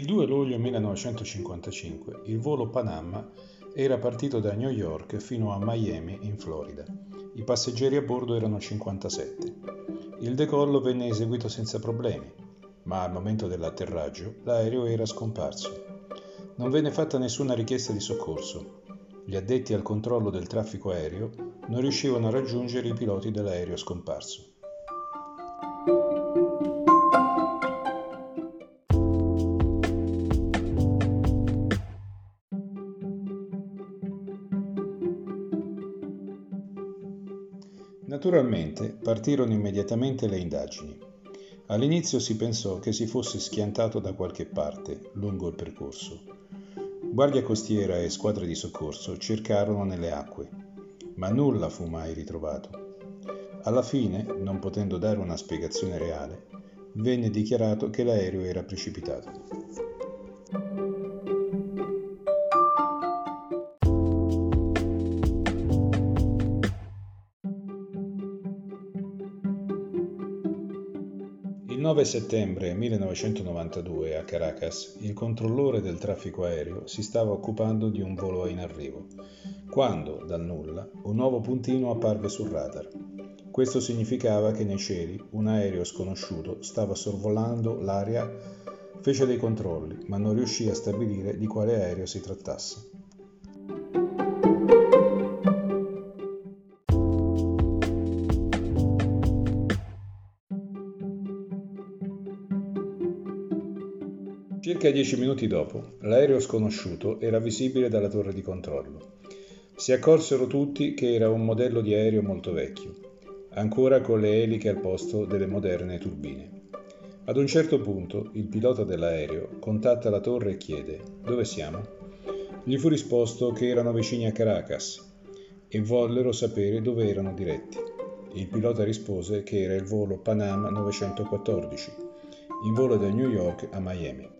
Il 2 luglio 1955 il volo Panama era partito da New York fino a Miami in Florida. I passeggeri a bordo erano 57. Il decollo venne eseguito senza problemi, ma al momento dell'atterraggio l'aereo era scomparso. Non venne fatta nessuna richiesta di soccorso. Gli addetti al controllo del traffico aereo non riuscivano a raggiungere i piloti dell'aereo scomparso. Naturalmente partirono immediatamente le indagini. All'inizio si pensò che si fosse schiantato da qualche parte lungo il percorso. Guardia costiera e squadre di soccorso cercarono nelle acque, ma nulla fu mai ritrovato. Alla fine, non potendo dare una spiegazione reale, venne dichiarato che l'aereo era precipitato. 9 settembre 1992 a Caracas il controllore del traffico aereo si stava occupando di un volo in arrivo, quando, dal nulla, un nuovo puntino apparve sul radar. Questo significava che nei cieli un aereo sconosciuto stava sorvolando l'aria, fece dei controlli, ma non riuscì a stabilire di quale aereo si trattasse. Circa dieci minuti dopo, l'aereo sconosciuto era visibile dalla torre di controllo. Si accorsero tutti che era un modello di aereo molto vecchio, ancora con le eliche al posto delle moderne turbine. Ad un certo punto il pilota dell'aereo contatta la torre e chiede dove siamo? Gli fu risposto che erano vicini a Caracas e vollero sapere dove erano diretti. Il pilota rispose che era il volo Panama 914, in volo da New York a Miami.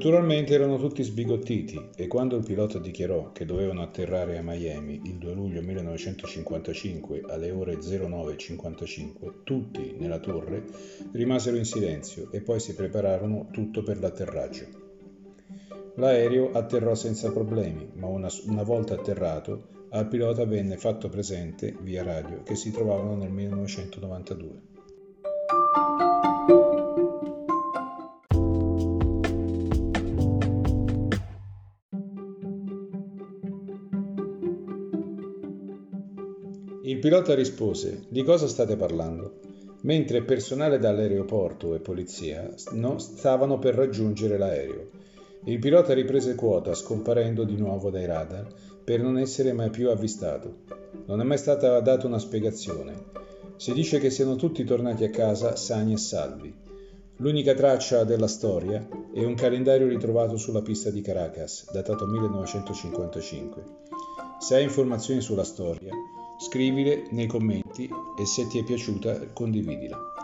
Naturalmente erano tutti sbigottiti e quando il pilota dichiarò che dovevano atterrare a Miami il 2 luglio 1955 alle ore 09.55, tutti nella torre rimasero in silenzio e poi si prepararono tutto per l'atterraggio. L'aereo atterrò senza problemi, ma una, una volta atterrato al pilota venne fatto presente via radio che si trovavano nel 1992. Il pilota rispose: Di cosa state parlando? Mentre personale dall'aeroporto e polizia no, stavano per raggiungere l'aereo. Il pilota riprese quota, scomparendo di nuovo dai radar per non essere mai più avvistato. Non è mai stata data una spiegazione. Si dice che siano tutti tornati a casa sani e salvi. L'unica traccia della storia è un calendario ritrovato sulla pista di Caracas, datato 1955. Se hai informazioni sulla storia, Scrivile nei commenti e se ti è piaciuta condividila.